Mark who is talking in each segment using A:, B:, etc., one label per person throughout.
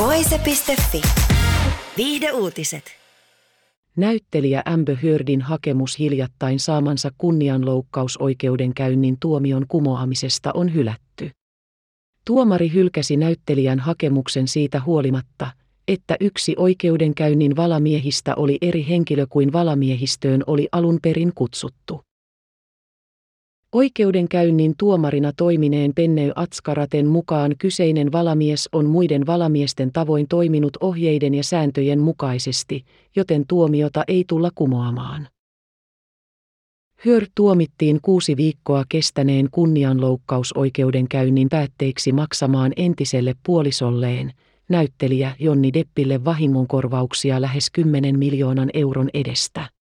A: Voise.fi. Viihde uutiset.
B: Näyttelijä Amber Heardin hakemus hiljattain saamansa kunnianloukkausoikeudenkäynnin tuomion kumoamisesta on hylätty. Tuomari hylkäsi näyttelijän hakemuksen siitä huolimatta, että yksi oikeudenkäynnin valamiehistä oli eri henkilö kuin valamiehistöön oli alun perin kutsuttu. Oikeudenkäynnin tuomarina toimineen Penney Atskaraten mukaan kyseinen valamies on muiden valamiesten tavoin toiminut ohjeiden ja sääntöjen mukaisesti, joten tuomiota ei tulla kumoamaan. Hör tuomittiin kuusi viikkoa kestäneen kunnianloukkausoikeudenkäynnin päätteeksi maksamaan entiselle puolisolleen, näyttelijä Jonni Deppille vahingonkorvauksia lähes 10 miljoonan euron edestä.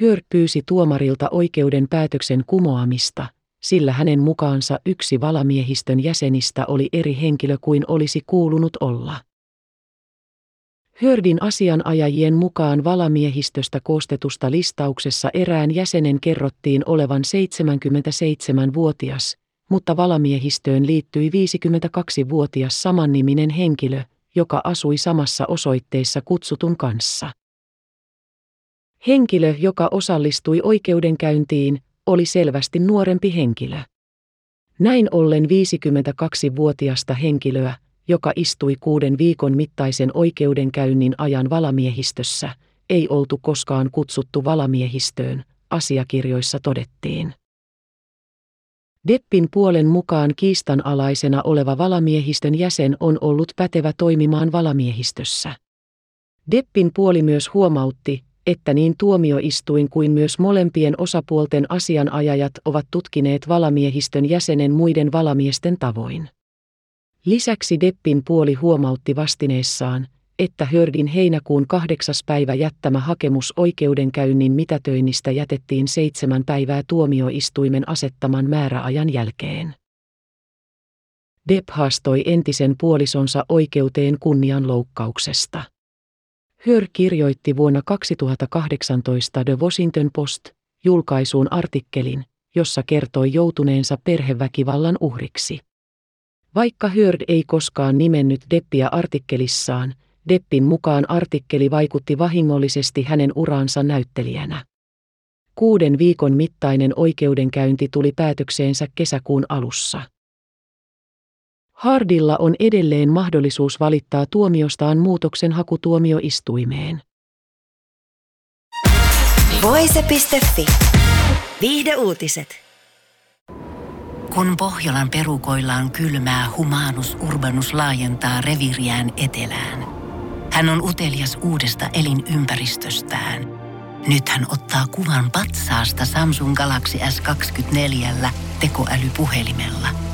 B: Hör pyysi tuomarilta oikeuden päätöksen kumoamista, sillä hänen mukaansa yksi valamiehistön jäsenistä oli eri henkilö kuin olisi kuulunut olla. Hördin asianajajien mukaan valamiehistöstä koostetusta listauksessa erään jäsenen kerrottiin olevan 77-vuotias, mutta valamiehistöön liittyi 52-vuotias samanniminen henkilö, joka asui samassa osoitteessa kutsutun kanssa. Henkilö, joka osallistui oikeudenkäyntiin, oli selvästi nuorempi henkilö. Näin ollen 52-vuotiasta henkilöä, joka istui kuuden viikon mittaisen oikeudenkäynnin ajan valamiehistössä, ei oltu koskaan kutsuttu valamiehistöön, asiakirjoissa todettiin. Deppin puolen mukaan kiistanalaisena oleva valamiehistön jäsen on ollut pätevä toimimaan valamiehistössä. Deppin puoli myös huomautti, että niin tuomioistuin kuin myös molempien osapuolten asianajajat ovat tutkineet valamiehistön jäsenen muiden valamiesten tavoin. Lisäksi Deppin puoli huomautti vastineessaan, että Hördin heinäkuun kahdeksas päivä jättämä hakemus oikeudenkäynnin mitätöinnistä jätettiin seitsemän päivää tuomioistuimen asettaman määräajan jälkeen. Depp haastoi entisen puolisonsa oikeuteen kunnianloukkauksesta. Hör kirjoitti vuonna 2018 The Washington Post julkaisuun artikkelin, jossa kertoi joutuneensa perheväkivallan uhriksi. Vaikka Hörd ei koskaan nimennyt Deppiä artikkelissaan, Deppin mukaan artikkeli vaikutti vahingollisesti hänen uraansa näyttelijänä. Kuuden viikon mittainen oikeudenkäynti tuli päätökseensä kesäkuun alussa. Hardilla on edelleen mahdollisuus valittaa tuomiostaan muutoksen hakutuomioistuimeen.
A: Voise.fi. Viihde uutiset.
C: Kun Pohjolan perukoillaan kylmää, humanus urbanus laajentaa reviriään etelään. Hän on utelias uudesta elinympäristöstään. Nyt hän ottaa kuvan patsaasta Samsung Galaxy S24 tekoälypuhelimella.